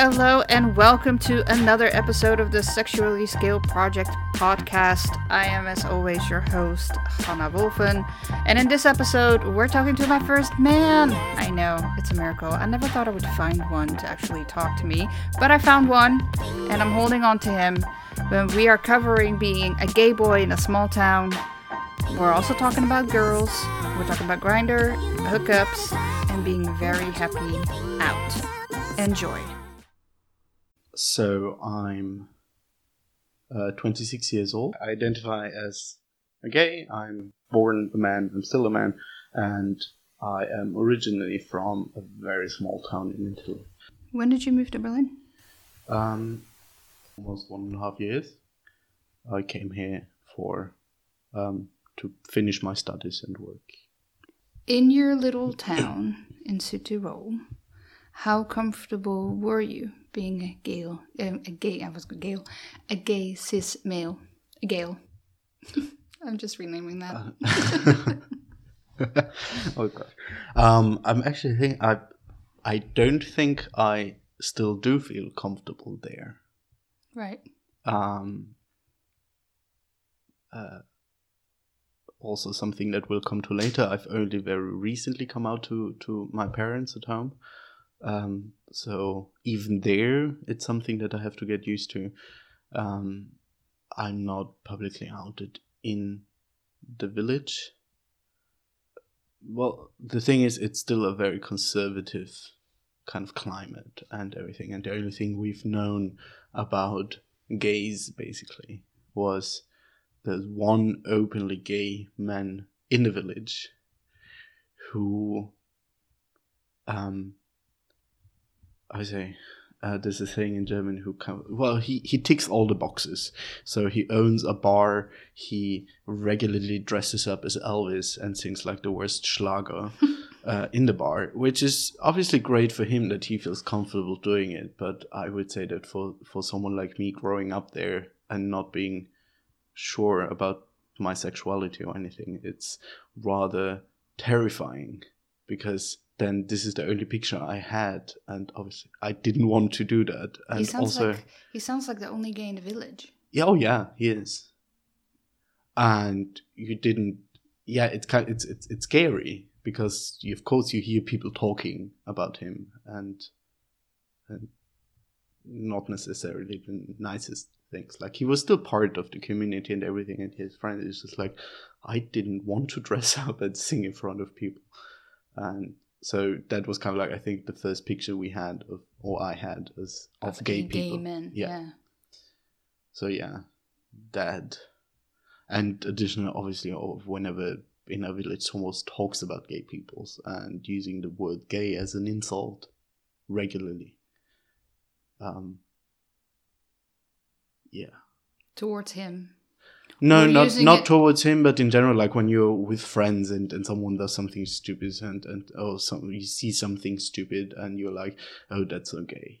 Hello and welcome to another episode of the Sexually Scaled Project podcast. I am, as always, your host, Hannah Wolfen. And in this episode, we're talking to my first man. I know, it's a miracle. I never thought I would find one to actually talk to me, but I found one, and I'm holding on to him. When we are covering being a gay boy in a small town, we're also talking about girls, we're talking about Grindr, hookups, and being very happy out. Enjoy. So I'm uh, 26 years old. I identify as a gay. I'm born a man. I'm still a man, and I am originally from a very small town in Italy. When did you move to Berlin? Um, almost one and a half years. I came here for um, to finish my studies and work. In your little town in Südtirol, how comfortable were you being a gay, um, a gay, I was gay, a gay cis male, a gale? I'm just renaming that. oh god. Um, I'm actually think I, I don't think I still do feel comfortable there. right. Um. Uh, also something that we'll come to later. I've only very recently come out to to my parents at home. Um, so even there, it's something that I have to get used to. Um, I'm not publicly outed in the village. Well, the thing is, it's still a very conservative kind of climate and everything. And the only thing we've known about gays, basically, was there's one openly gay man in the village who um I say uh, there's a saying in German who come well he he ticks all the boxes so he owns a bar he regularly dresses up as Elvis and sings like the worst Schlager uh, in the bar which is obviously great for him that he feels comfortable doing it but I would say that for for someone like me growing up there and not being sure about my sexuality or anything. It's rather terrifying because then this is the only picture I had, and obviously I didn't want to do that. And he sounds also, like he sounds like the only gay in the village. yeah, oh yeah, he is. And you didn't, yeah, it's kind, it's it's it's scary because you, of course you hear people talking about him and and not necessarily the nicest things. Like he was still part of the community and everything, and his friend is just like, I didn't want to dress up and sing in front of people, and so that was kind of like I think the first picture we had of, or I had, as of, gay people. men. Yeah. Yeah. So yeah, that, and additionally, obviously of whenever in a village someone talks about gay peoples and using the word gay as an insult regularly. Um. Yeah. Towards him. No, not not it- towards him, but in general, like when you're with friends and, and someone does something stupid and and oh, some you see something stupid and you're like, oh, that's okay.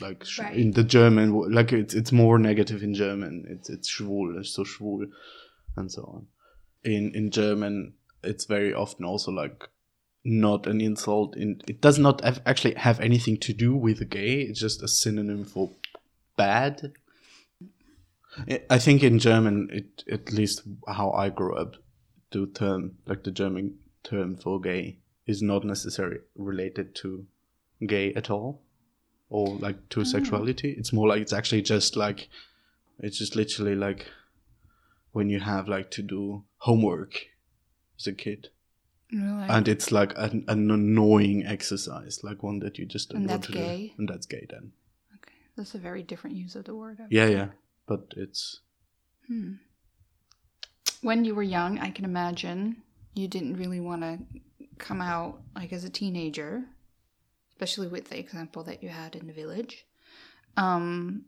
Like sh- Right. in the German, like it's it's more negative in German. It's it's schwul, it's so schwul, and so on. In in German, it's very often also like not an insult. In it does not have, actually have anything to do with gay. It's just a synonym for bad. I- think in German, it at least how I grew up, the term like the German term for gay is not necessarily related to gay at all, or like to ah. sexuality. It's more like it's actually just like it's just literally like when you have like to do homework as a kid, Really? and it's like an, an annoying exercise, like one that you just don't And want that's to gay? do, and that's gay then. okay. That's a very different use of the word. I Yeah, think. yeah, but it's Hmm. When you were young, I can imagine you didn't really want to come out like as a teenager, especially with the example that you had in the village. Um,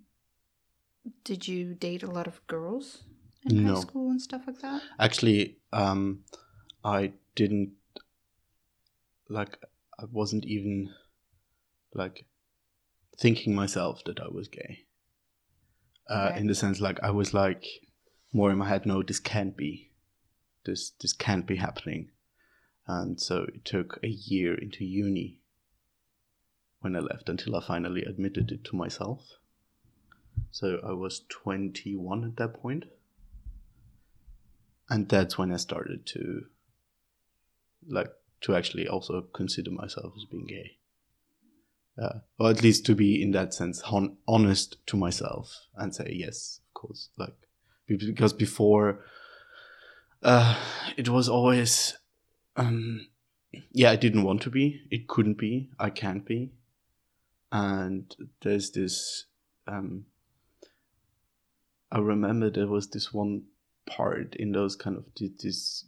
did you date a lot of girls in No. high school and stuff like that? actually um i didn't like i wasn't even like thinking myself that i was gay uh Okay. in the sense like i was like more in my head no this can't be this this can't be happening and so it took a year into uni when I left until I finally admitted it to myself. So I was 21 at that point. And that's when I started to like to actually also consider myself as being gay. Uh, or at least to be in that sense hon- honest to myself and say yes, of course. Like because before, uh, it was always, um, yeah, I didn't want to be. It couldn't be. I can't be. And there's this. Um, I remember there was this one part in those kind of these,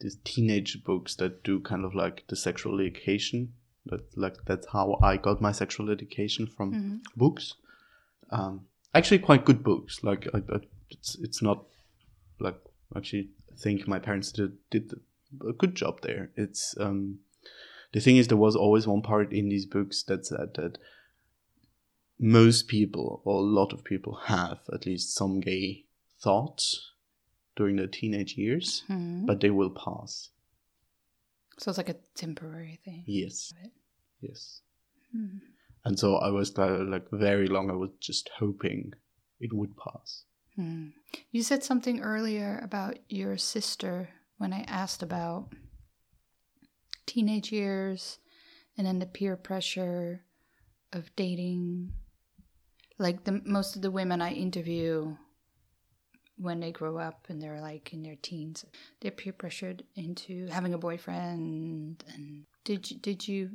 these teenage books that do kind of like the sexual education. That like that's how I got my sexual education from Mm-hmm. books. Um, actually, quite good books. Like I, I, it's it's not like actually think my parents did did a good job there. It's um, the thing is there was always one part in these books that said that most people or a lot of people have at least some gay thoughts during their teenage years, Mhm. but they will pass. So it's like a temporary thing. Yes. Yes. Mhm. And so I was like very long. I was just hoping it would pass. Hmm. You said something earlier about your sister when I asked about teenage years and then the peer pressure of dating. Like the most of the women I interview when they grow up and they're like in their teens, they're peer pressured into having a boyfriend. And did you, did you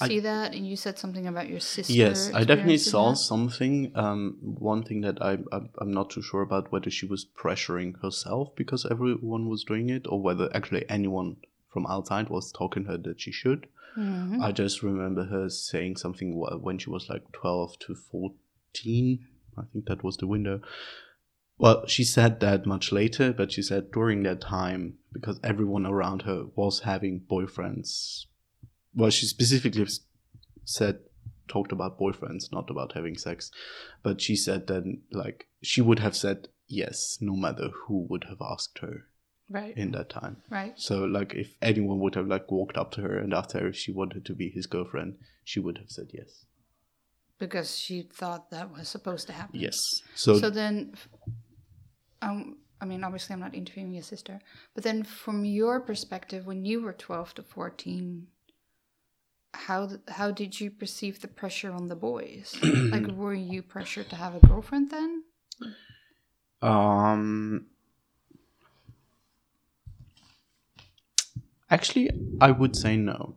I- see that? And you said something about your sister. Yes, I definitely saw that? something. Um, one thing that I, I I'm not too sure about whether she was pressuring herself because everyone was doing it, or whether actually anyone from outside was talking her that she should. Mhm. I just remember her saying something when she was like 12 to 14. I think that was the window. Well, she said that much later, but she said during that time, because everyone around her was having boyfriends. Well, she specifically said, talked about boyfriends, not about having sex. But she said that, like, she would have said yes, no matter who would have asked her Right. in that time. Right. So like if anyone would have like walked up to her and asked her if she wanted to be his girlfriend, she would have said yes. Because she thought that was supposed to happen. Yes. So, So then, um, I mean, obviously, I'm not interviewing your sister, but then from your perspective, when you were 12 to 14, how how did you perceive the pressure on the boys? like, were you pressured to have a girlfriend then? um actually I would say no.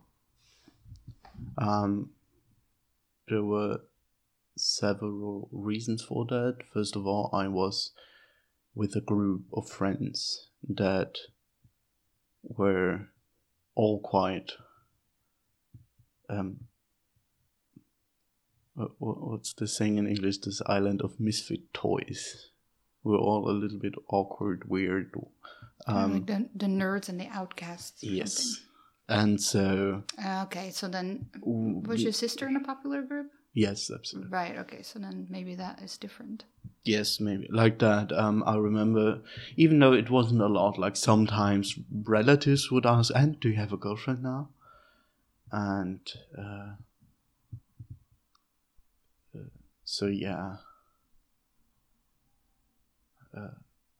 Um there were several reasons for that. First of all, I was with a group of friends that were all quite um what's the saying in English? This island of misfit toys. We're all a little bit awkward, weird. Um, like the, the nerds and the outcasts. yes, and so. Uh, okay, so then was your sister in a popular group? Yes, absolutely. Right. Okay, so then maybe that is different. Yes, maybe like that. Um, I remember, even though it wasn't a lot, like sometimes relatives would ask, "And do you have a girlfriend now?" And uh, uh, so yeah, uh,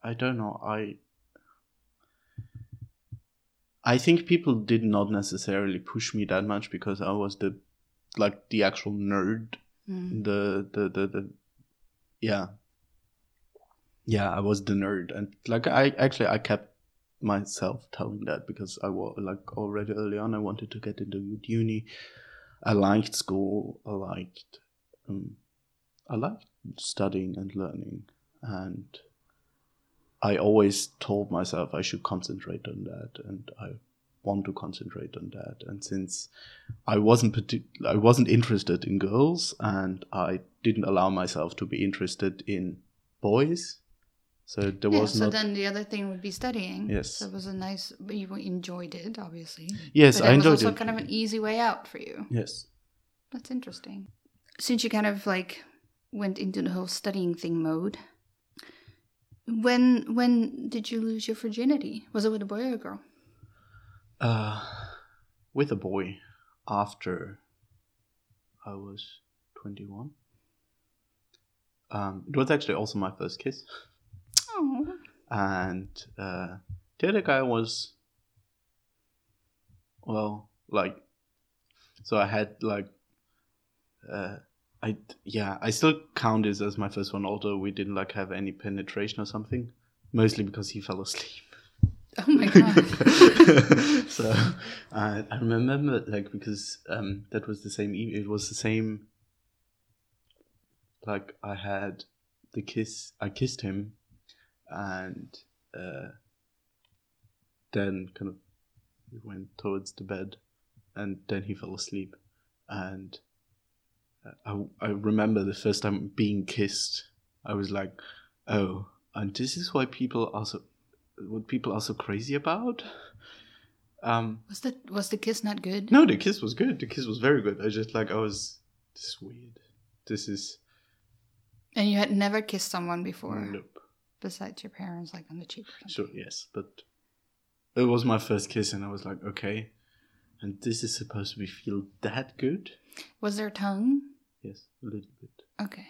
I don't know. I I think people did not necessarily push me that much because I was the like the actual nerd Mm. the the the, the yeah yeah i was the nerd and like i actually i kept myself telling that because i was like already early on i wanted to get into uni i liked school i liked um, i liked studying and learning and i always told myself i should concentrate on that and i want to concentrate on that and since I wasn't partic- I wasn't interested in girls, and I didn't allow myself to be interested in boys. So there yeah, was so not. then the other thing would be studying. Yes. So it was a nice, you enjoyed it, obviously. yes, but I it was also it. kind of an easy way out for you. yes. That's interesting. Since you kind of like went into the whole studying thing mode, when when did you lose your virginity? Was it with a boy or a girl? Uh, with a boy, after I was 21. Um, it was actually also my first kiss. Oh. And uh, the other guy was, well, like, so I had like, uh, I yeah, I still count this as my first one, although we didn't like have any penetration or something, mostly because he fell asleep. Oh my god. so I I remember like because um, that was the same. e- It was the same. Like I had the kiss. I kissed him, and uh, then kind of went towards the bed, and then he fell asleep, and uh, I I remember the first time being kissed. I was like, oh, and this is why people are so what people are so crazy about. Um, was the was the kiss not good? no, the kiss was good. The kiss was very good. I just like I was this is weird. This is And you had never kissed someone before nope. besides your parents, like on the cheek or Sure, yes, but it was my first kiss, and I was like, okay, and this is supposed to be feel that good. Was there tongue? Yes, a little bit. Okay.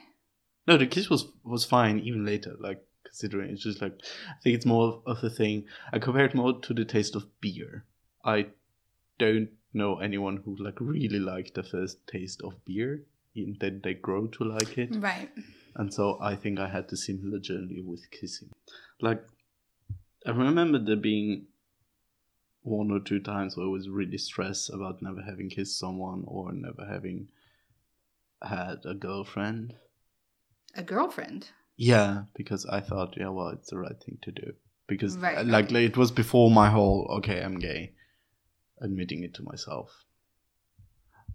No, the kiss was was fine even later. Like considering it's just like I think it's more of a thing. I compare it more to the taste of beer. I don't know anyone who like really liked the first taste of beer, and then they grow to like it. Right. And so I think I had the similar journey with kissing. Like I remember there being one or two times where I was really stressed about never having kissed someone or never having had a girlfriend. A girlfriend. Yeah, because I thought, yeah, well, it's the right thing to do. Because Right, uh, like it was before my whole okay, I'm gay, admitting it to myself.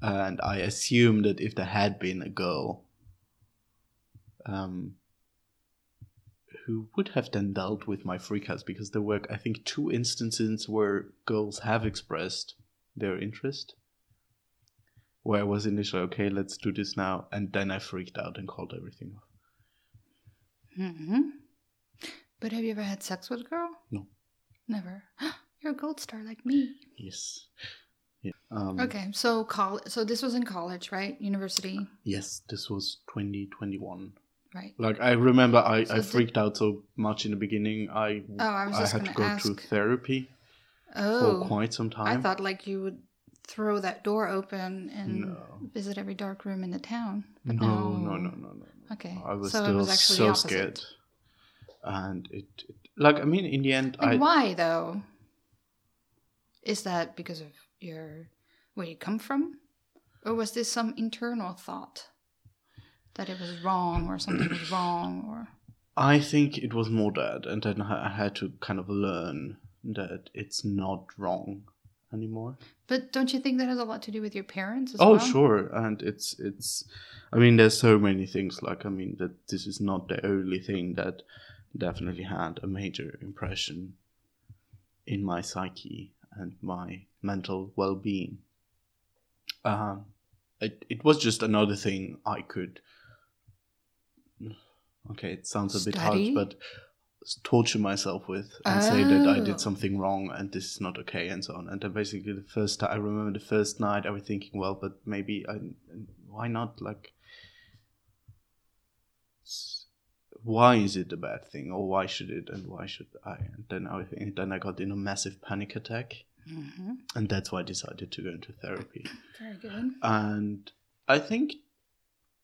And I assumed that if there had been a girl, um, who would have then dealt with my freakouts, because there were, I think, two instances where girls have expressed their interest, where I was initially okay, let's do this now, and then I freaked out and called everything off. Hmm But have you ever had sex with a girl? No. Never. You're a gold star like me. Yes. Yeah. Um, Okay, so college. So this was in college, right? University, Yes, this was 2021. right? Like I remember, I, So I did- freaked out so much in the beginning. I Oh, I was I just had to go to therapy Oh, for quite some time. I thought like you would throw that door open and No. visit every dark room in the town. But no, no, no, no, no. Okay, I was so it still was actually so opposite. scared, and it, it like I mean, in the end, Like I why though? Is that because of your where you come from, or was this some internal thought that it was wrong or something was wrong or? I think it was more that, and then I had to kind of learn that it's not wrong anymore. But don't you think that has a lot to do with your parents as oh well? sure and it's it's i mean there's so many things like i mean that this is not the only thing that definitely had a major impression in my psyche and my mental well-being um it, it was just another thing i could okay it sounds a bit Study? harsh but s- torture myself with and say that i Oh. did something wrong and this is not okay and so on and then basically the first time i remember the first night i was thinking well but maybe i why not like why is it a bad thing or why should it and why should i and then i and then i got in a massive panic attack hmm and that's why i decided to go into therapy Very good. and I think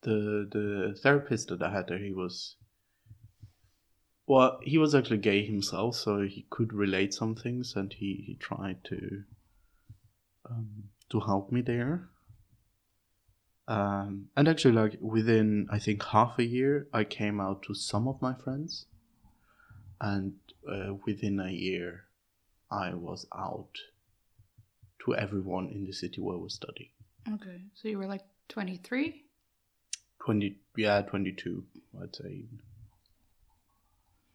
the the therapist that I had there, he was well, he was actually gay himself, so he could relate some things, and he he tried to um, to help me there. Um, and actually, like within I think half a year, I came out to some of my friends, and uh, within a year, I was out to everyone in the city where I was studying. Okay, so you were like twenty three. 20 yeah 22 i'd say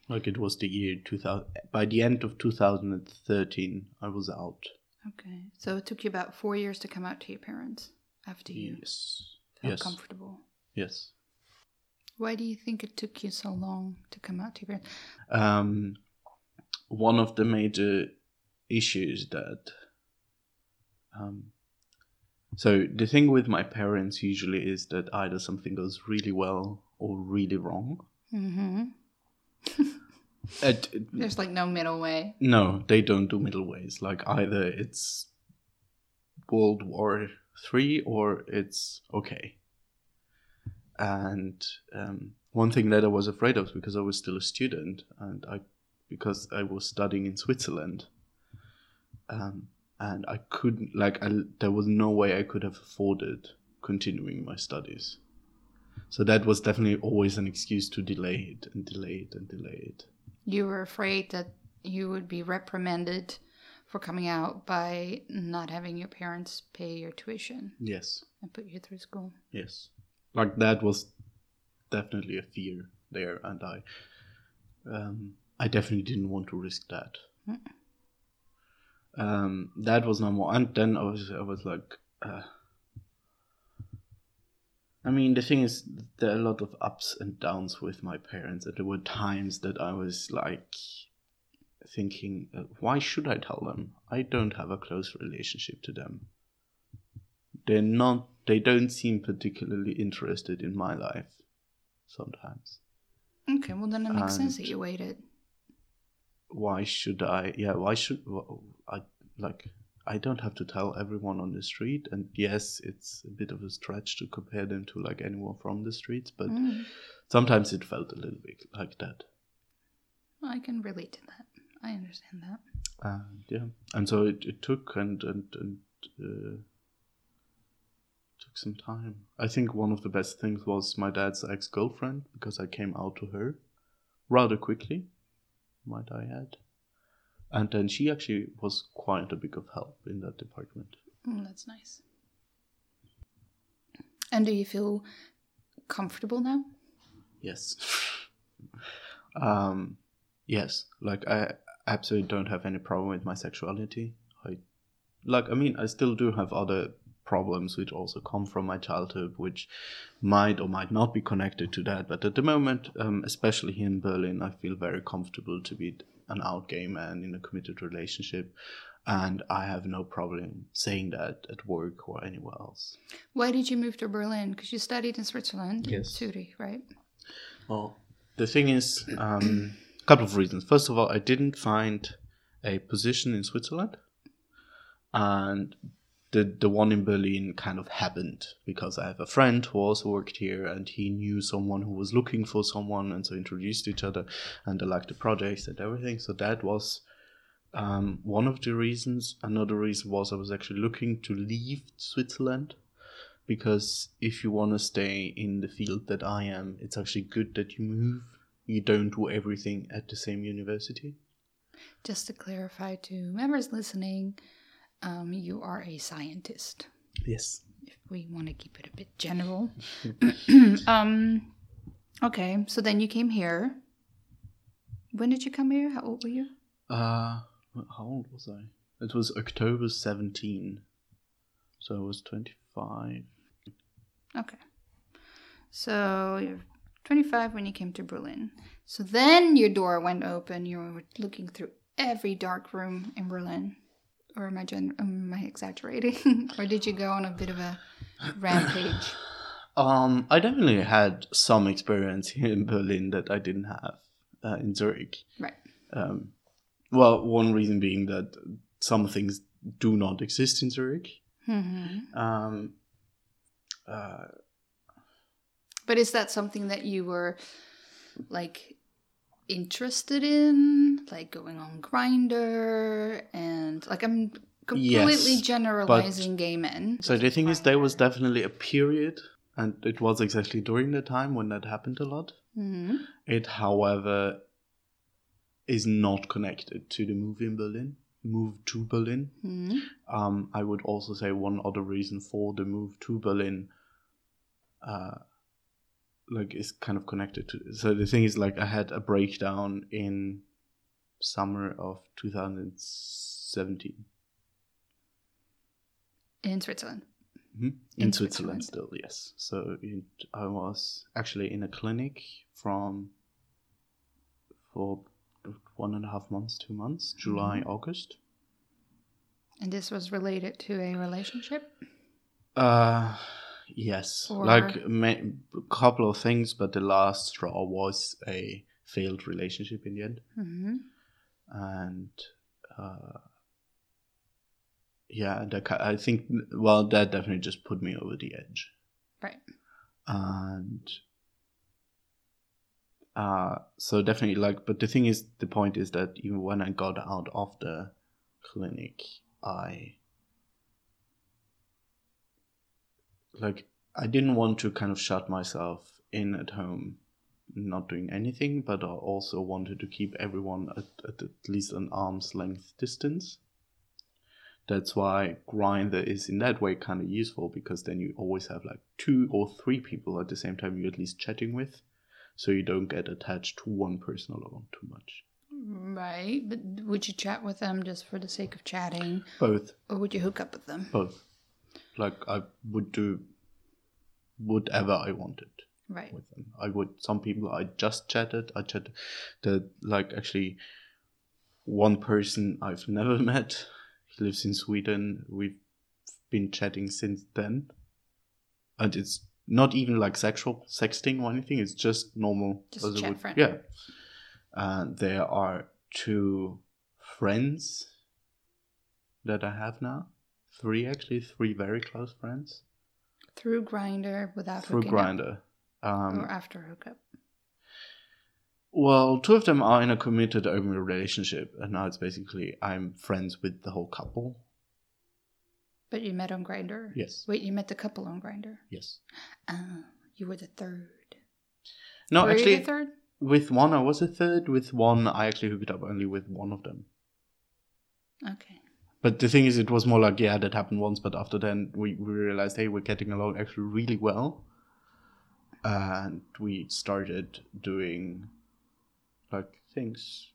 like it was the year 2000 by the end of 2013 i was out Okay, so it took you about four years to come out to your parents after you yes felt yes comfortable. yes Why do you think it took you so long to come out to your parents? um one of the major issues that um So the thing with my parents usually is that either something goes really well or really wrong. Mm-hmm. There's like no middle way. no, they don't do middle ways. Like either it's World War Three or it's okay. And um, one thing that I was afraid of because I was still a student and I because I was studying in Switzerland. Um, and I couldn't like I, there was no way I could have afforded continuing my studies. So that was definitely always an excuse to delay it and delay it and delay it. You were afraid that you would be reprimanded for coming out by not having your parents pay your tuition Yes. and put you through school. Yes. Like that was definitely a fear there and I um I definitely didn't want to risk that. Mm. Um that was number one. And then I was I was like uh, I mean the thing is there are a lot of ups and downs with my parents and there were times that I was like thinking uh, why should I tell them? I don't have a close relationship to them they're not they don't seem particularly interested in my life sometimes Okay, well then it makes sense that you waited. why should i yeah why should i like i don't have to tell everyone on the street and yes it's a bit of a stretch to compare them to like anyone from the streets but Mm, sometimes it felt a little bit like that. I can relate to that. I understand that. and yeah. And so it, it took and and and uh, took some time. I think one of the best things was my dad's ex-girlfriend because i came out to her rather quickly might i add and then she actually was quite a big of help in that department Mm, that's nice. And do you feel comfortable now? yes um yes like i absolutely don't have any problem with my sexuality i like i mean i still do have other problems which also come from my childhood which might or might not be connected to that but at the moment um, especially here in berlin i feel very comfortable to be an out gay man in a committed relationship and i have no problem saying that at work or anywhere else Why did you move to Berlin? Because you studied in Switzerland. Yes. Zurich, right? Well, the thing is, um, a couple of reasons. First of all, I didn't find a position in Switzerland, and the the one in Berlin kind of happened because I have a friend who also worked here, and he knew someone who was looking for someone, and so introduced each other, and they liked the projects and everything. So that was. Um, one of the reasons. Another reason was I was actually looking to leave Switzerland because if you want to stay in the field that I am, it's actually good that you move. You don't do everything at the same university. Just to clarify to members listening, um, you are a scientist. Yes. If we want to keep it a bit general. um, okay, so then you came here. When did you come here? How old were you? Uh, how old was I? It was October 17. So I was 25. Okay. So you're 25 when you came to Berlin. So then your door went open. You were looking through every dark room in Berlin. Or am I, gen- am I exaggerating? or did you go on a bit of a rampage? Um, I definitely had some experience here in Berlin that I didn't have uh, in Zurich. Right. Um, well, one reason being that some things do not exist in Zurich. hmm Um, uh, But is that something that you were like interested in? Like going on Grindr and like I'm completely Yes, generalizing gay men. So the thing is, there was definitely a period, and it was exactly during the time when that happened a lot. hmm It, however, is not connected to the move in Berlin, move to Berlin. hmm Um, I would also say one other reason for the move to Berlin, uh, like, is kind of connected to. So the thing is, like, I had a breakdown in summer of 2017 In Switzerland. Mhm. In, In Switzerland, Switzerland. still, yes. So it, I was actually in a clinic from for one and a half months, two months, July, August. And this was related to a relationship? Uh, yes, Or- like a couple of things, but the last straw was a failed relationship in the end, hmm and uh, yeah, that, I think well that definitely just put me over the edge, Right. and uh, so definitely like, but the thing is, the point is that even when I got out of the clinic, I like I didn't want to kind of shut myself in at home, not doing anything, but I also wanted to keep everyone at, at at least an arm's length distance. That's why Grindr is in that way kind of useful because then you always have like two or three people at the same time you're at least chatting with, so you don't get attached to one person alone too much. Right. But would you chat with them just for the sake of chatting, Both, or would you hook up with them? both. Like I would do whatever I wanted. Right. with them. I would some people I just chatted. I chatted the like actually one person I've never met. He lives in Sweden. We've been chatting since then. And it's not even like sexual sexting or anything, it's just normal Just chat would- friend. Yeah. And there are two friends that I have now. Three actually, three very close friends. Through Grindr without Through Grindr. Um, or after hookup. Well, two of them are in a committed open relationship, and now it's basically I'm friends with the whole couple. But you met on Grindr. Yes. Wait, you met the couple on Grindr. Yes. Ah, you were the third. No, were actually, you the third? with one I was a third. With one, I actually hooked up only with one of them. Okay. But the thing is, it was more like, yeah, that happened once, but after then, we, we realized, hey, we're getting along actually really well. And we started doing like things,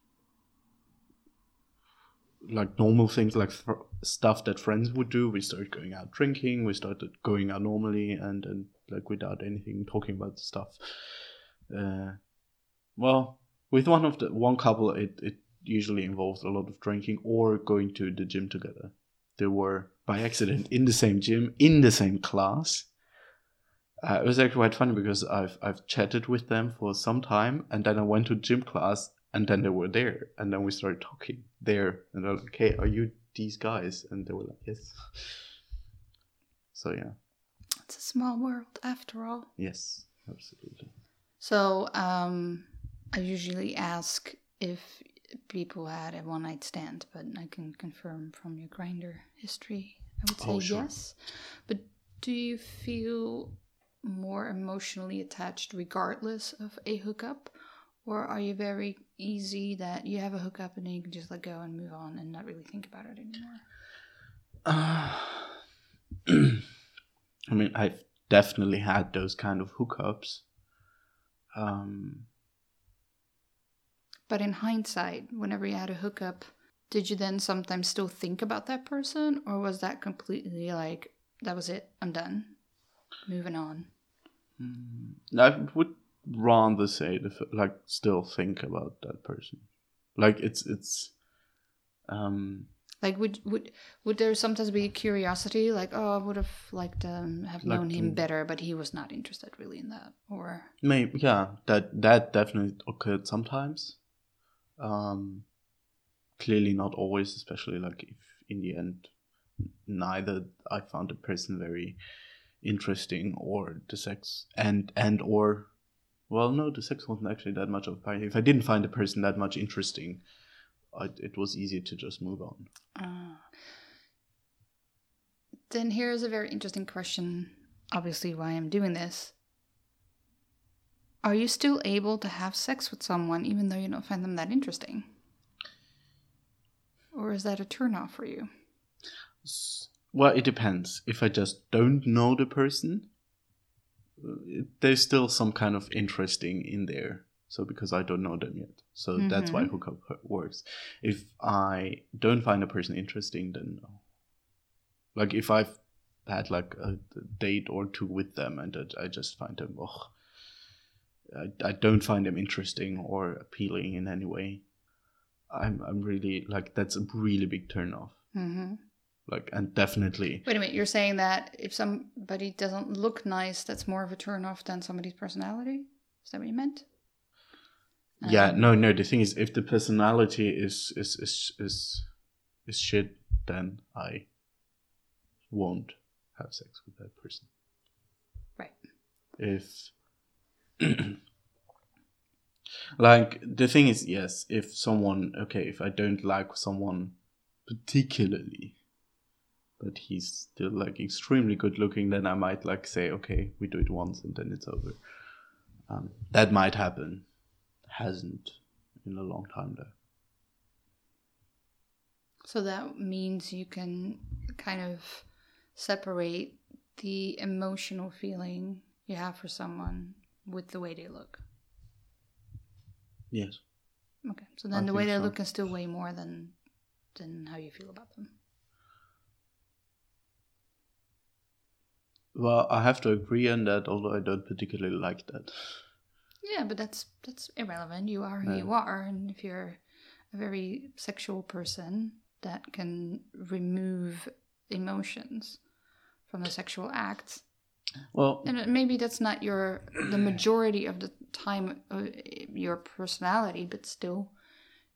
like normal things, like th- stuff that friends would do. We started going out drinking, we started going out normally, and, and like without anything talking about stuff. Uh, well, with one of the one couple, it, it usually involves a lot of drinking or going to the gym together. They were by accident in the same gym, in the same class. Uh, it was actually quite funny because I've I've chatted with them for some time, and then I went to gym class, and then they were there, and then we started talking there, and they're like, "Hey, are you these guys?" And they were like, "Yes." So yeah, It's a small world after all. yes, absolutely. So, um, I usually ask if people had a one night stand, but I can confirm from your Grindr history, I would say Oh, sure. yes. But do you feel more emotionally attached regardless of a hookup? Or are you very easy that you have a hookup and then you can just let go and move on and not really think about it anymore? Uh, I mean, I've definitely had those kind of hookups. Um, But in hindsight, whenever you had a hookup, did you then sometimes still think about that person, or was that completely like that was it, I'm done, moving on? I would rather say the like still think about that person. Like it's it's um Like, would would would there sometimes be curiosity, like, oh, I would have liked to um, have Like known him better, but he was not interested really in that, or maybe yeah that that definitely occurred sometimes. Um, clearly not always, especially like if in the end neither I found the person very interesting or the sex and and or well no the sex wasn't actually that much of a. If I didn't find the person that much interesting, I, it was easy to just move on. Ah. Then here's a very interesting question. Obviously, why I'm doing this. Are you still able to have sex with someone even though you don't find them that interesting? Or is that a turnoff for you? Well, it depends. If I just don't know the person, uh, there's still some kind of interesting in there. So because I don't know them yet, so that's why Mhm. hookup works. If I don't find a person interesting, then no. Like if I've had like a date or two with them and I just find them, oh, I, I don't find them interesting or appealing in any way. I'm I'm really like that's a really big turn off. Mm-hmm. Like, and definitely, Wait a minute, you're saying that if somebody doesn't look nice, that's more of a turn off than somebody's personality? Is that what you meant? yeah. Um, No, no. The thing is, if the personality is is is is is shit, then I won't have sex with that person. Right. If like the thing is, yes, if someone okay, if I don't like someone particularly, but he's still like extremely good looking, then I might like say, okay, we do it once and then it's over. Um, that might happen. Hasn't in a long time though. So that means you can kind of separate the emotional feeling you have for someone with the way they look. Yes. Okay. So then I the way they so. look can still weigh more than than how you feel about them. Well, I have to agree on that, although I don't particularly like that. Yeah, but that's that's irrelevant. You are who Yeah. you are, and if you're a very sexual person that can remove emotions from the sexual act, Well, and maybe that's not your the majority of the time uh, your personality, but still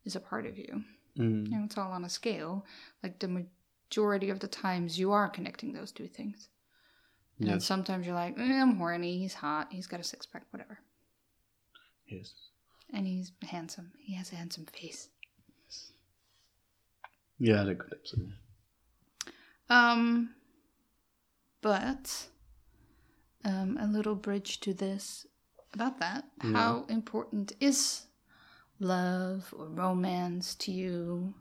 is a part of you. mm, You know, it's all on a scale. Like the majority of the times, you are connecting those two things. And yes, sometimes you're like, eh, I'm horny. He's hot. He's got a six pack, whatever. yes. And he's handsome. He has a handsome face. Yeah, that could absolutely. Um, but um, a little bridge to this about that. How important is love or romance to you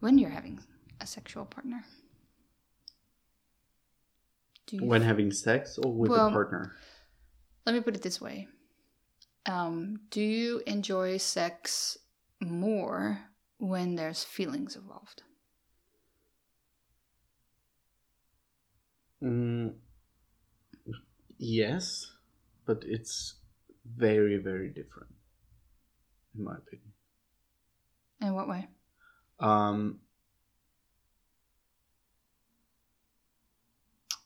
when you're having a sexual partner? Do you When having sex or with Well- a partner? Let me put it this way. Um, do you enjoy sex more when there's feelings involved? Mm, yes, but it's very, very different, in my opinion. In what way? Um,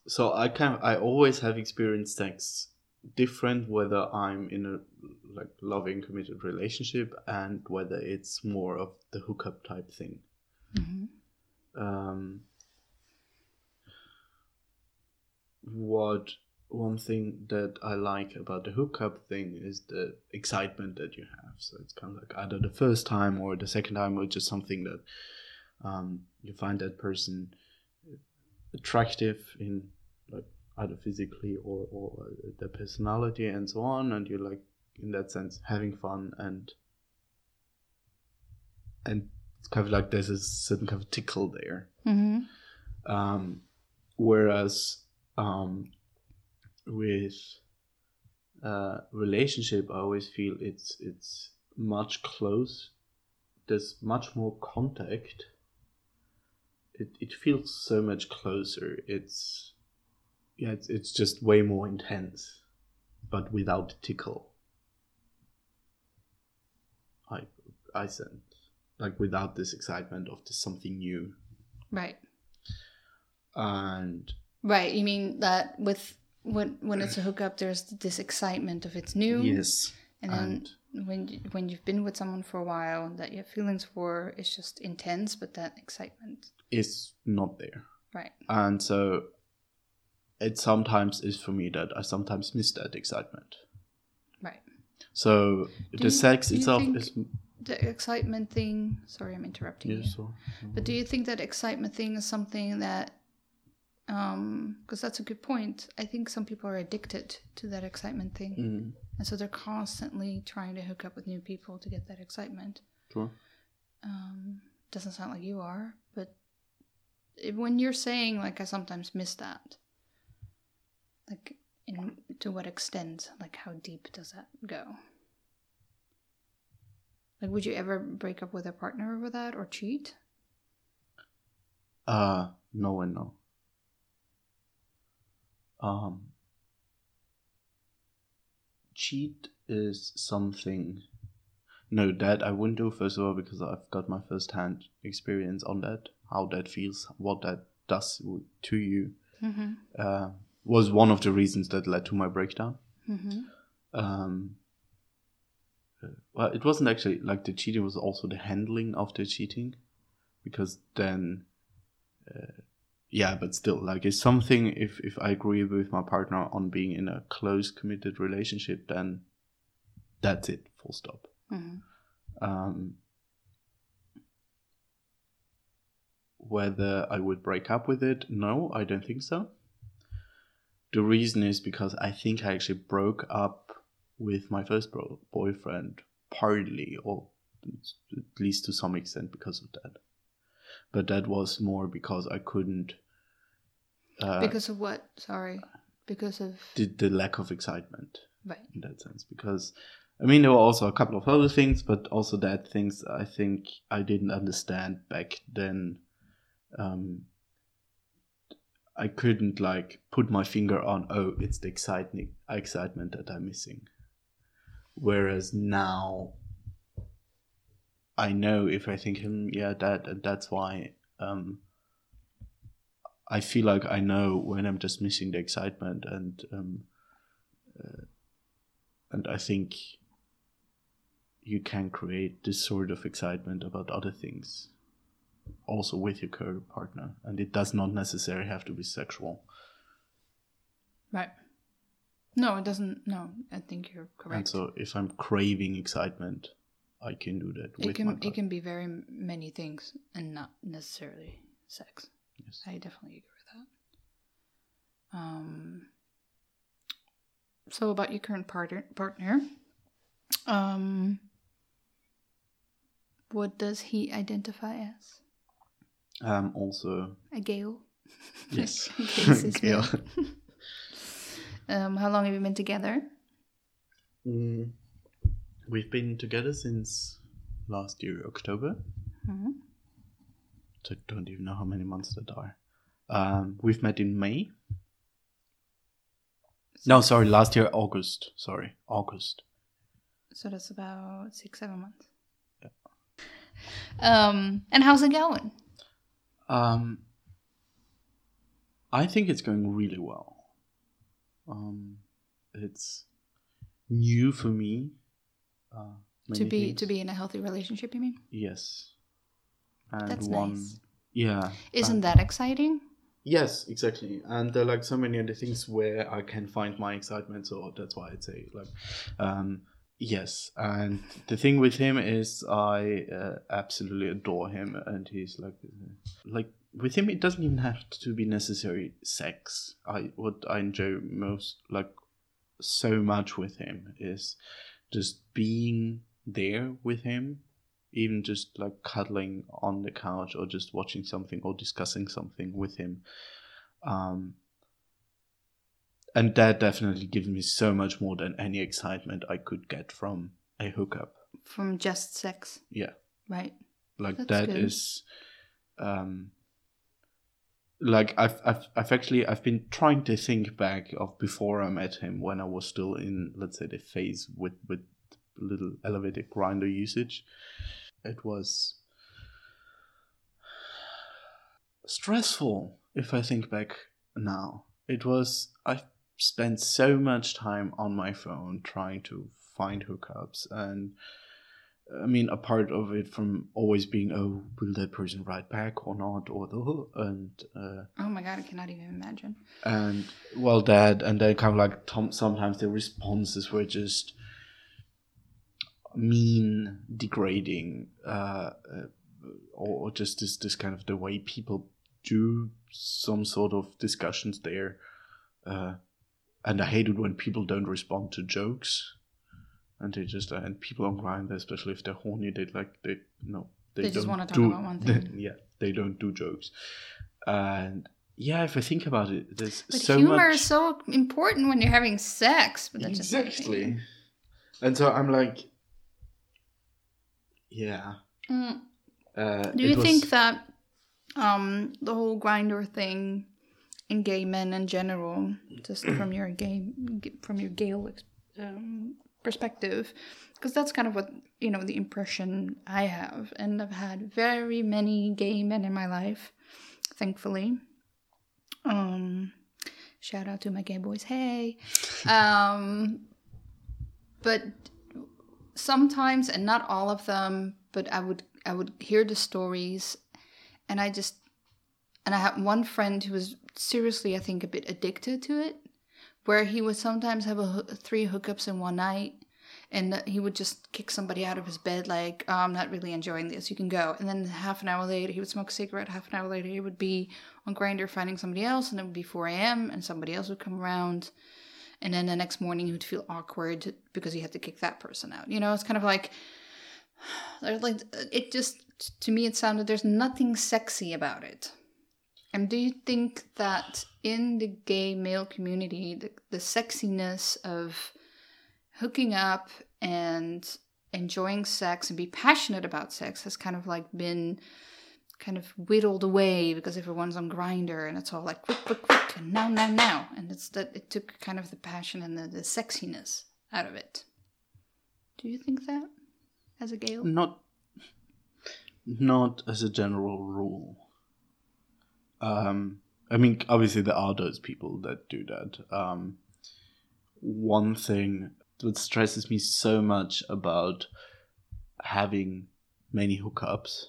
so I kind of, I always have experienced sex different whether I'm in a like loving committed relationship and whether it's more of the hookup type thing. hmm um, what one thing that I like about the hookup thing is the excitement that you have. So it's kind of like either the first time or the second time, or just something that um, you find that person attractive in like either physically or or their personality and so on, and you're like in that sense having fun and and it's kind of like there's a certain kind of tickle there. hmm Um, whereas um, with uh, relationship, I always feel it's it's much close. There's much more contact. It it feels so much closer. It's yeah, it's it's just way more intense, but without the tickle. I I sense like without this excitement of this something new Right. and Right. You mean that with when when it's a hookup, there's this excitement of it's new. yes And then when you, when you've been with someone for a while that you have feelings for, it's just intense, but that excitement. is not there Right. and so it sometimes is for me that i sometimes miss that excitement Right. so Do the you- sex itself is The excitement thing. Sorry, I'm interrupting you. so, But do you think that excitement thing is something that, um, because that's a good point. I think some people are addicted to that excitement thing, mm, and so they're constantly trying to hook up with new people to get that excitement. sure Um, doesn't sound like you are, but if, when you're saying like I sometimes miss that, like in to what extent, like how deep does that go? Like, would you ever break up with a partner over that or cheat? uh no and no um cheat is something no that i wouldn't do first of all because i've got my first hand experience on that how that feels what that does to you Mm-hmm. uh, was one of the reasons that led to my breakdown. Mm-hmm. Um, well, it wasn't actually like the cheating was also the handling of the cheating, because then, uh, yeah, but still, like it's something. If if I agree with my partner on being in a close, committed relationship, then that's it. Full stop. Mm-hmm. Um, whether I would break up with it, no, I don't think so. The reason is because I think I actually broke up with my first bro- boyfriend partly, or at least to some extent, because of that. But that was more because I couldn't. Uh, because of what? Sorry. Because of the, the lack of excitement right. in that sense because I mean there were also a couple of other things, but also that things I think I didn't understand back then. Um, I couldn't like put my finger on oh it's the excitement excitement that I'm missing. Whereas now I know if I think hmm, yeah that that's why um, I feel like I know when I'm just missing the excitement and um, and I think you can create this sort of excitement about other things also with your current partner and it does not necessarily have to be sexual Right. No, it doesn't. No, I think you're correct. and so if i'm craving excitement i can do that with it can it can be very many things and not necessarily sex. Yes. I definitely agree with that. Um. So about your current partner, partner, um, what does he identify as? um also A Gale. yes Gail. Um, how long have you been together? Mm, we've been together since last year october Mhm. so I don't even know how many months that are. Um, we've met in May. No, sorry, last year August. Sorry, August. So that's about six, seven months. Um, and how's it going? Um, I think it's going really well. Um, it's new for me. Uh, to be things. to be in a healthy relationship, you mean? yes, and That's one nice. yeah. Isn't and- that exciting? Yes, exactly. And there are like so many other things where I can find my excitement. So that's why I'd say like, um, yes. And the thing with him is I uh, absolutely adore him, and he's like, uh, like with him it doesn't even have to be necessary sex. I what I enjoy most like so much with him is just being there with him even just like cuddling on the couch or just watching something or discussing something with him um and that definitely gives me so much more than any excitement i could get from a hookup From just sex, yeah right? like That's that good. is um like I've, I've i've actually i've been trying to think back of before i met him when i was still in let's say the phase with with little elevated Grindr usage. It was stressful if i think back now. It was i spent so much time on my phone trying to find hookups and I mean, a part of it from always being, oh, will that person write back or not, or the and uh, Oh my god, I cannot even imagine. and well, that and then kind of like tom- sometimes the responses were just mean, degrading, uh, uh, or, or just this this kind of the way people do some sort of discussions there, uh, and I hate it when people don't respond to jokes. And they just uh, and people on Grindr, especially if they're horny, they like they no They just don't wanna talk do- about one thing. yeah, they don't do jokes, and yeah, if I think about it, there's But so humor much is so important when you're having sex. But that's exactly, and so I'm like, yeah. Mm. Uh, Do you was- think that um, the whole Grindr thing in gay men in general, just from your gay from your gay um, perspective, because that's kind of what you know the impression I have, and I've had very many gay men in my life, thankfully. Um, shout out to my gay boys. Hey. Um, but sometimes, and not all of them, but I would I would hear the stories, and I just and I had one friend who was seriously, I think, a bit addicted to it, where he would sometimes have a, three hookups in one night, and he would just kick somebody out of his bed, like, oh, "I'm not really enjoying this. You can go." And then half an hour later, he would smoke a cigarette. Half an hour later, he would be on Grindr finding somebody else, and it would be 4 a.m. and somebody else would come around, and then the next morning he would feel awkward because he had to kick that person out. You know, it's kind of like, like it just to me it sounded there's nothing sexy about it. And do you think that in the gay male community, the, the sexiness of hooking up and enjoying sex and be passionate about sex has kind of like been kind of whittled away because everyone's on Grindr and it's all like quick, quick, quick, and now, now, now. And it's that it took kind of the passion and the, the sexiness out of it. Do you think that as a Gale? Not, not as a general rule. Um, I mean, obviously there are those people that do that. Um, one thing that stresses me so much about having many hookups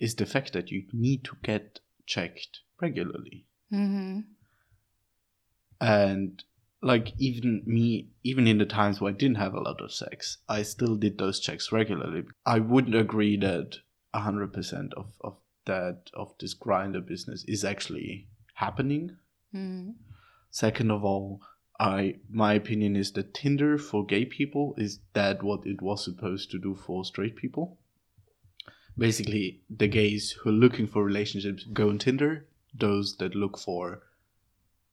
is the fact that you need to get checked regularly. Mm-hmm. And like even me, even in the times where I didn't have a lot of sex, I still did those checks regularly. I wouldn't agree that hundred percent of of that of this Grindr business is actually happening. Mm-hmm. Second of all, I my opinion is that Tinder for gay people is that what it was supposed to do for straight people. Basically, the gays who are looking for relationships go on Tinder. Those that look for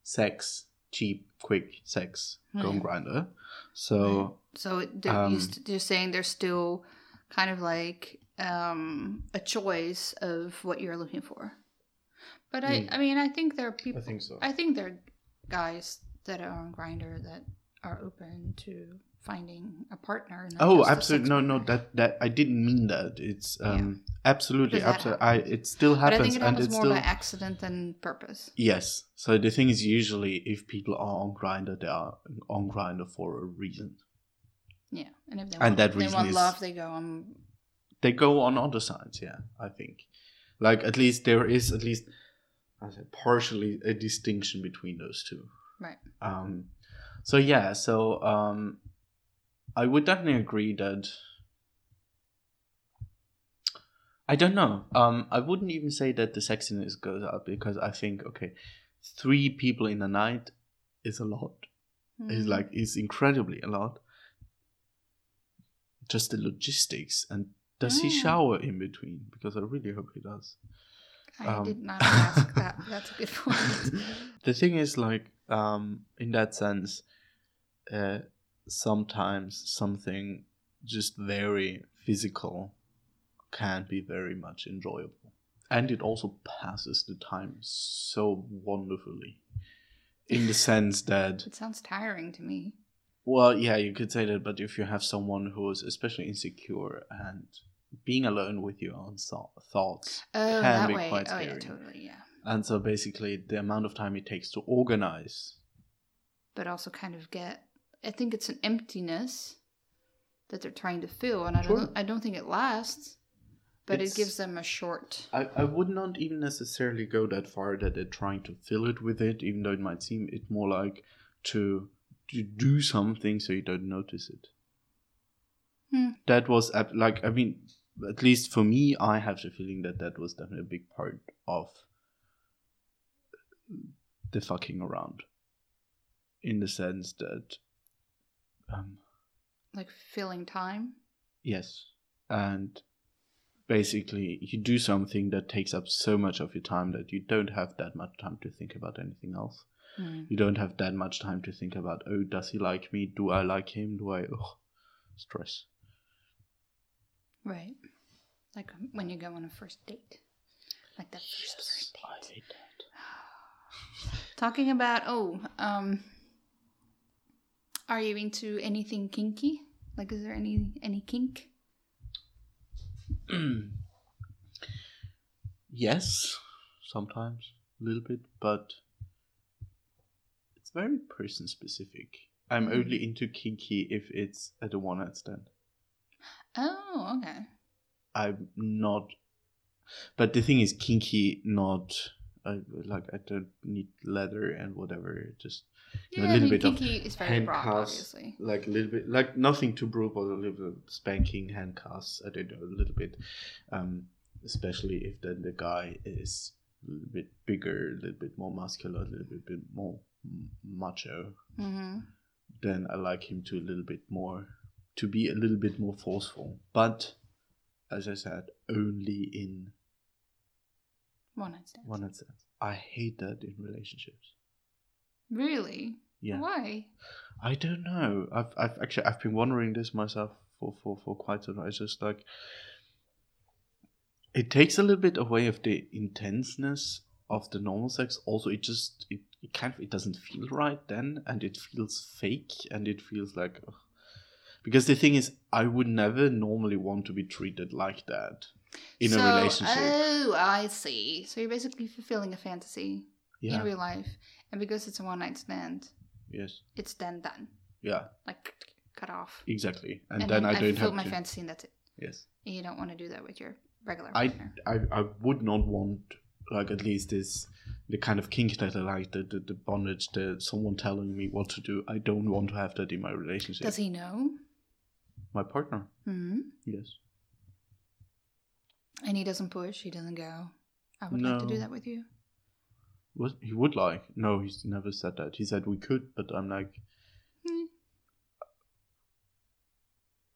sex, cheap, quick sex, go on Grindr. So So they're, Um, you st- you're saying there's still kind of like um, a choice of what you're looking for. But I, Mm. I mean, I think there are people. I think so. I think there are guys that are on Grindr that are open to finding a partner. Oh, absolutely. No, no, that that I didn't mean that. It's um absolutely, Because that absolutely. I it still But happens, I think it happens it's more still by accident than purpose. yes. So the thing is, usually, if people are on Grindr, they are on Grindr for a reason. Yeah, and if they And want, that they reason want is- love, they go on. They go on other sides. Yeah, I think. Like at least there is at least, I said, partially a distinction between those two. Right. Um, so yeah, so um, I would definitely agree that. I don't know. Um, I wouldn't even say that the sexiness goes up because I think okay, three people in a night is a lot. Is Mhm. like is incredibly a lot. Just the logistics and does he Mm. shower in between? Because I really hope he does. I um, did not ask that. That's a good point. the thing is like um in that sense uh sometimes something just very physical can be very much enjoyable and it also passes the time so wonderfully in the sense that It sounds tiring to me. well yeah you could say that but if you have someone who is especially insecure and being alone with your own so- thoughts Oh, can be way. quite oh, yeah, scary. totally. Yeah. and so basically the amount of time it takes to organize But also kind of get. I think it's an emptiness that they're trying to fill, and I Sure. don't. I don't think it lasts. But It's- it gives them a short. I, I would not even necessarily go that far that they're trying to fill it with it, even though it might seem it more like to to do something so you don't notice it. Hmm. That was like I mean, at least for me, I have the feeling that that was definitely a big part of the fucking around, in the sense that, um, Like filling time. yes, and basically you do something that takes up so much of your time that you don't have that much time to think about anything else. Hmm. You don't have that much time to think about, oh, does he like me? Do I like him? Do I? Oh, stress. Right. Like um, when you go on a first date. Like that first first date. I hate that. Talking about oh, um are you into anything kinky? Like is there any any kink? yes, sometimes a little bit, but it's very person specific. I'm only into kinky if it's at a one night stand. Oh, okay. I'm not. But the thing is, kinky not. I like I don't need leather and whatever. Just you know, Yeah, a I little mean, bit of kinky is very broad, handcuffs, obviously. like a little bit, like nothing too brutal, a little bit of spanking, handcuffs. I don't know, a little bit, um, especially if then the guy is a little bit bigger, a little bit more muscular, a little bit, bit more macho. Mm-hmm. Then I like him to a little bit more, to be a little bit more forceful. But as I said, only in One night stand. one night stands. I hate that in relationships. Really? Yeah. Why? I don't know. I've I've actually I've been wondering this myself for for for quite some time. It's just like it takes a little bit away of the intenseness of the normal sex. Also, it just it, it kind of it doesn't feel right then, and it feels fake, and it feels like. ugh. Because the thing is, I would never normally want to be treated like that in so, a relationship. Oh, I see. So you're basically fulfilling a fantasy in real life, and because it's a one night stand, Yes. it's then done, Yeah. like cut off. Exactly. And, And, then, then, I don't fulfilled have my to. fantasy, and that's it. Yes. And you don't want to do that with your regular I, partner. I I would not want like at least this the kind of kink that I like the, the the bondage the someone telling me what to do. I don't want to have that in my relationship. Does he know? My partner, hmm yes. And he doesn't push. He doesn't go. I would like to do that with you. What he would like? No, he's never said that. He said we could, but I'm like, Hmm.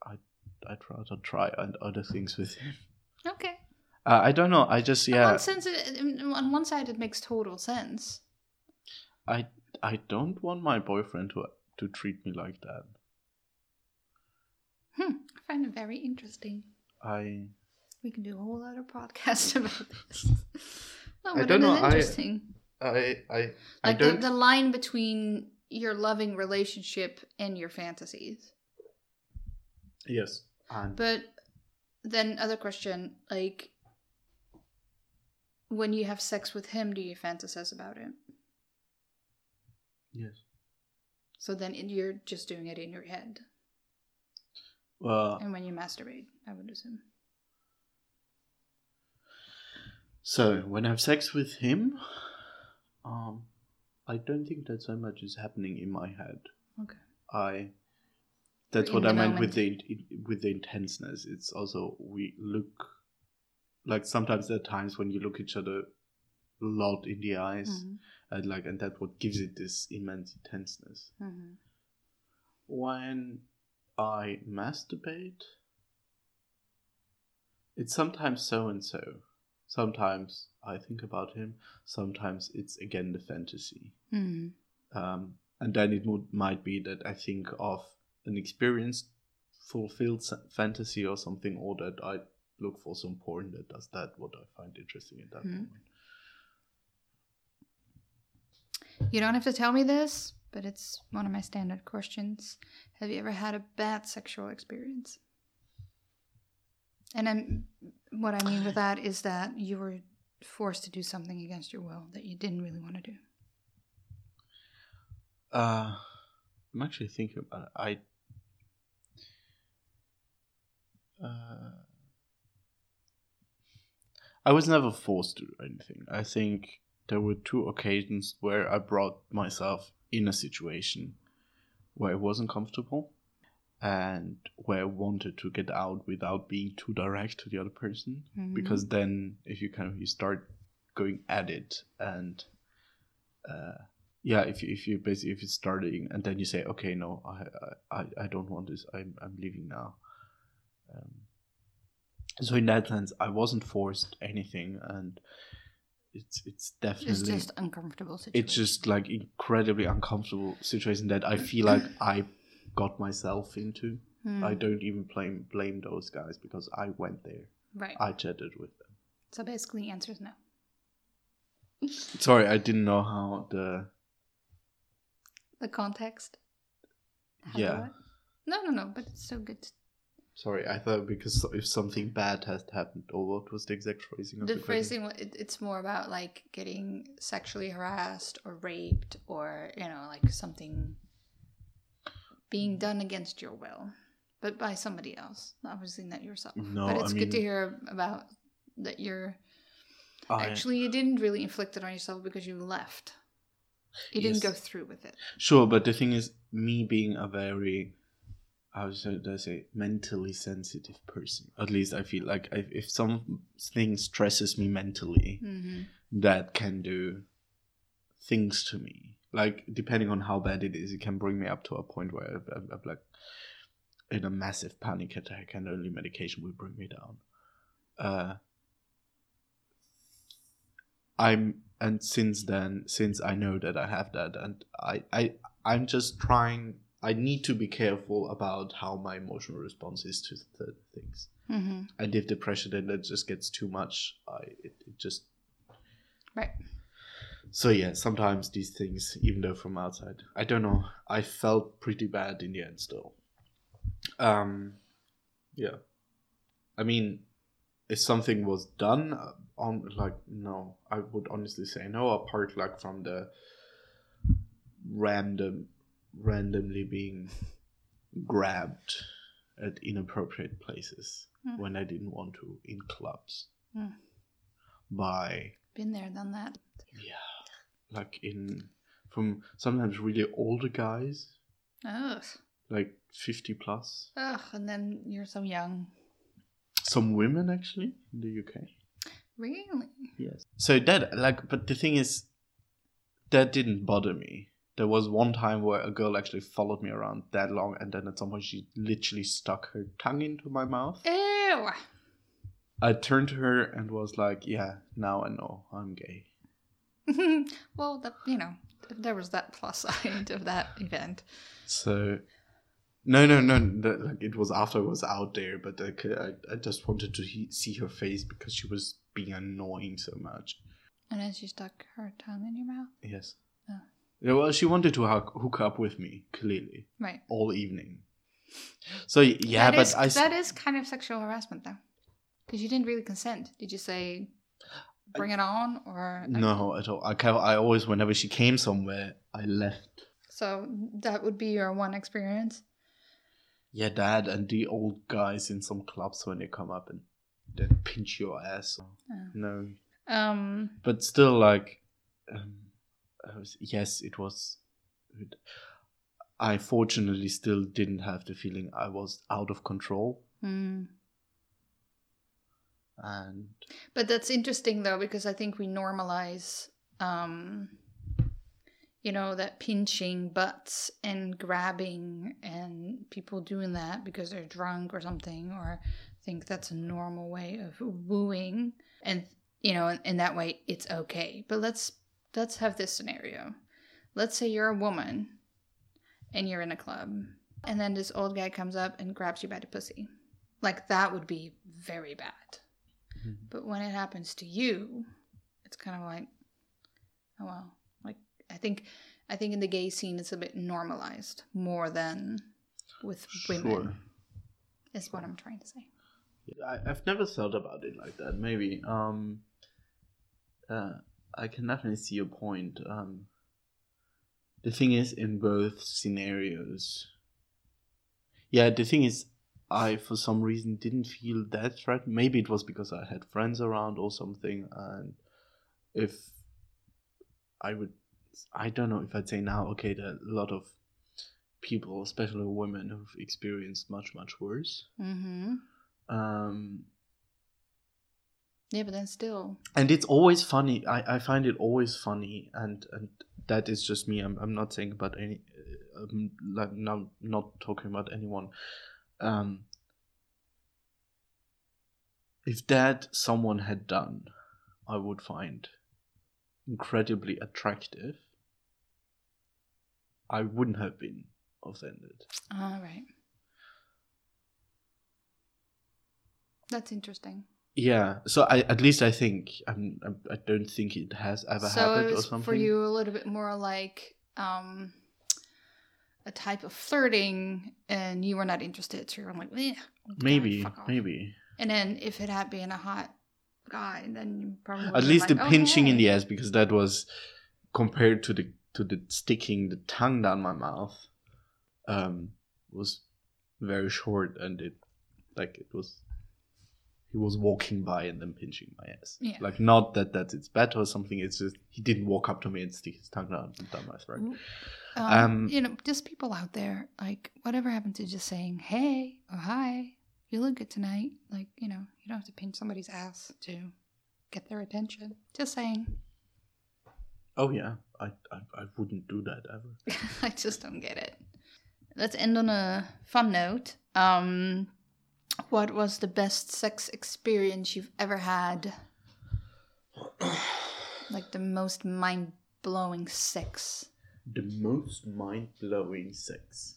I I'd rather try and other things with him. Okay. Uh, I don't know. I just On yeah. one sense, on one side, it makes total sense. I I don't want my boyfriend to to treat me like that. Hmm. I find it very interesting. I We can do a whole other podcast about this. No, I don't know, I- interesting. I I I like the, don't. the line between your loving relationship and your fantasies. yes. And But then other question, like when you have sex with him, do you fantasize about it? yes. So then you're just doing it in your head. Well, And when you masturbate, I would assume. so when I have sex with him, um, I don't think that so much is happening in my head. Okay. I. That's what I meant with the with the intenseness. It's also we look like sometimes there are times when you look each other a lot in the eyes, Mhm. and like and that's what gives it this immense intenseness. Mhm. when I masturbate, it's sometimes so and so. Sometimes I think about him. Sometimes it's again the fantasy. Mhm. Um, and then it would, might be that I think of an experienced, fulfilled fantasy or something, or that I look for some porn that does that, what I find interesting at that Mhm. moment. You don't have to tell me this, but it's one of my standard questions. Have you ever had a bad sexual experience? And then what I mean with that is that you were forced to do something against your will that you didn't really want to do. Uh, I'm actually thinking about it. I. Uh, I was never forced to do anything. I think there were two occasions where I brought myself in a situation where I wasn't comfortable and where I wanted to get out without being too direct to the other person. Mhm. Because then, if you kind of you start going at it and uh, yeah, if you, if you basically if it's starting and then you say, okay, no, I I, I don't want this. I'm I'm leaving now. Um, so in that sense, I wasn't forced anything, and it's it's definitely It's just uncomfortable situation. it's just like incredibly uncomfortable situation that I feel like I got myself into. Hmm. I don't even blame blame those guys because I went there. right. I chatted with them. so basically, the answer is no. Sorry, I didn't know how the The context. How Yeah. No, no, no. But it's so good. Sorry, I thought because if something bad has happened, or what was the exact phrasing of The the, phrasing, it, it's more about like getting sexually harassed or raped or, you know, like something being done against your will, but by somebody else, obviously not yourself. No, but I it's good to hear about that you're I- actually, you didn't really inflict it on yourself because you left. You didn't go through with it. Sure, but the thing is, me being a very, how should I say, mentally sensitive person. At least I feel like if, if something stresses me mentally, Mm-hmm. that can do things to me. Like depending on how bad it is, it can bring me up to a point where I'm, I'm- I'm like in a massive panic attack, and only medication will bring me down. Uh, I'm and since then, since I know that I have that, and I I I'm just trying. I need to be careful about how my emotional response is to certain things. Mm-hmm. And if the pressure then that just gets too much, I it, it just Right. so yeah, sometimes these things, even though from outside, I don't know. I felt pretty bad in the end still. Um, yeah. I mean, if something was done uh, on like no, I would honestly say no. Apart like from the random, randomly being grabbed at inappropriate places Hmm. when I didn't want to in clubs Hmm. by Been there, done that. yeah, like in from sometimes really older guys, Ugh. like fifty plus. Ugh. And then you're so young. Some women actually in the UK. Really? Yes. So that like, but the thing is, that didn't bother me. There was one time where a girl actually followed me around that long, and then at some point she literally stuck her tongue into my mouth. Ew. I turned to her and was like, "Yeah, now I know I'm gay." well, that you know, there was that plus side of that event. So, no, no, no. That, like it was after I was out there, but like, I, I just wanted to he- see her face because she was being annoying so much. And then she stuck her tongue in your mouth. Yes. Yeah, well, she wanted to hook, hook up with me clearly Right. all evening. So yeah, That but is- I that is kind of sexual harassment, though, because you didn't really consent. Did you say, "Bring it on," or like- no at all. I I always whenever she came somewhere, I left. So that would be your one experience. Yeah, dad and the old guys in some clubs when they come up and they pinch your ass. Oh. No, Um. but still like um, I was, yes it was i fortunately still didn't have the feeling i was out of control hmm. and But that's interesting though, because I think we normalize, um, you know, that pinching butts and grabbing and people doing that because they're drunk or something, or think that's a normal way of wooing, and you know, in, in that way it's okay. But let's let's have this scenario. Let's say you're a woman and you're in a club, and then this old guy comes up and grabs you by the pussy. Like that would be very bad. But when it happens to you, it's kind of like, oh well. Like I think, I think in the gay scene it's a bit normalized more than with women. Sure. Is what I'm trying to say. I, i've never thought about it like that maybe um uh i can definitely see your point. Um the thing is in both scenarios yeah the thing is i for some reason didn't feel that threat. Maybe it was because i had friends around or something and if i would i don't know if i'd say now okay there are a lot of people especially women who've experienced much much worse. Mm-hmm. um Yeah, but then still, and it's always funny. I, I find it always funny and and that is just me. I'm, I'm not saying about any uh, um, like not, not talking about anyone. Um if that someone had done i would find incredibly attractive. I wouldn't have been offended. All right. That's interesting. Yeah so i at least i think i'm, I'm i don't think it has ever so happened it or something for you a little bit more like, um, a type of flirting and you were not interested. So you were like, eh, maybe, maybe. And then if it had been a hot guy, then you probably At least the like, "Oh, pinching in the ass, because that was compared to the to the sticking the tongue down my mouth, um, was very short, and it like it was. He was walking by and then pinching my ass. Yeah. Like not that that it's bad or something. It's just he didn't walk up to me and stick his tongue down, down my throat. Um, Um, you know, just people out there, like, whatever happened to just saying, hey, or hi, you look good tonight? Like, you know, you don't have to pinch somebody's ass to get their attention. Just saying. Oh yeah, I, I I wouldn't do that ever. I just don't get it. Let's end on a fun note. Um, what was the best sex experience you've ever had? like the most mind blowing sex. The most mind blowing sex.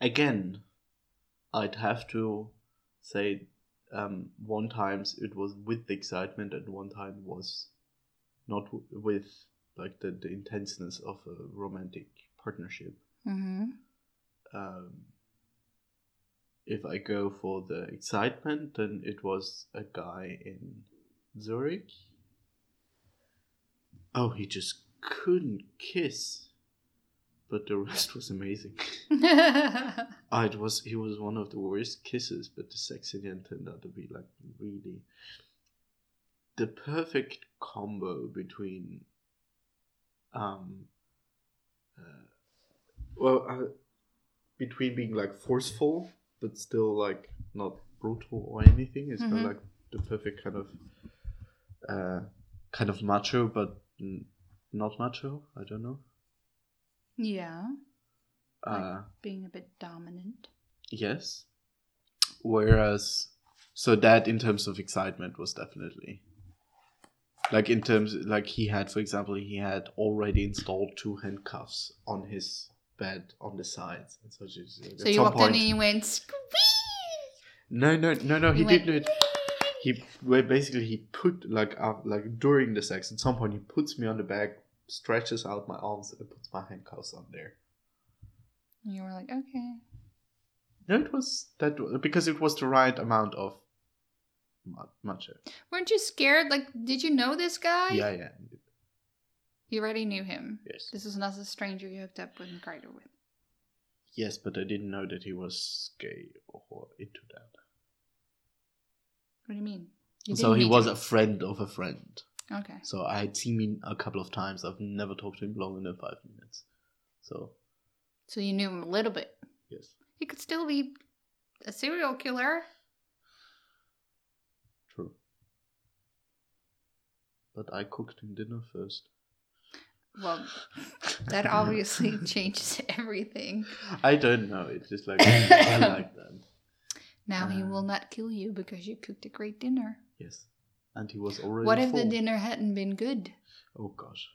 Again, I'd have to say um, one times it was with the excitement and one time was not w- with like the, the intenseness of a romantic partnership. Mm-hmm. Um, if I go for the excitement, then it was a guy in Zurich. Oh, he just couldn't kiss, but the rest was amazing. Ah, it was he was one of the worst kisses, but the sex in the end turned out to be like really the perfect combo between um uh, well uh, between being like forceful but still like not brutal or anything. It's kind Mhm. of like the perfect kind of uh kind of macho but n- not macho. I don't know. yeah. Like- Uh, Being a bit dominant. Yes. Whereas, so that in terms of excitement was definitely like in terms like he had, for example, he had already installed two handcuffs on his bed on the sides, and so So you walked point, in and you went, "Squeeze!" no, no, no, no, he went, didn't it. He well, basically he put like uh, like during the sex at some point he puts me on the back, stretches out my arms, and puts my handcuffs on there. And you were like, okay. No, it was that because it was the right amount of macho. Weren't you scared? Like, did you know this guy? Yeah, yeah. You already knew him. Yes. This is not a stranger you hooked up with and cried with. Yes, but I didn't know that he was gay or into that. What do you mean? You so he was him. a friend of a friend. Okay. So I had seen him a couple of times. I've never talked to him longer than five minutes. So So you knew him a little bit. yes, He could still be a serial killer. true. But I cooked him dinner first. Well, that obviously changes everything. I don't know. It's just like I like that. Now he Uh. will not kill you because you cooked a great dinner. Yes, and he was already. What if the dinner hadn't been good? Oh gosh.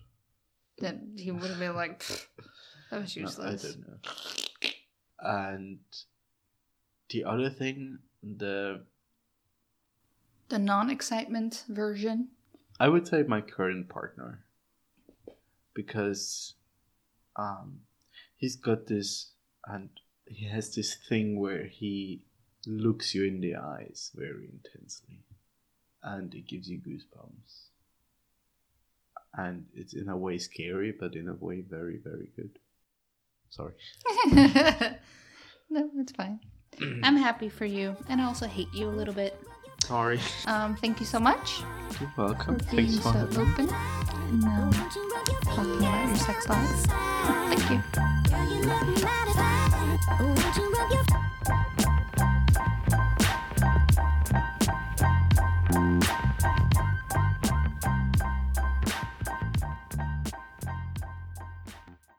Then he would have been like, that was No, I don't know. And the other thing, the the non excitement version. I would say my current partner, because um, he's got this, and he has this thing where he looks you in the eyes very intensely, and it gives you goosebumps. And it's in a way scary, but in a way very, very good. Sorry. no, it's fine. I'm happy for you, and I also hate you a little bit. Sorry. Um, thank you so much You're for welcome. being Thanks for so having me. open and um, talking about your sex life. Thank you.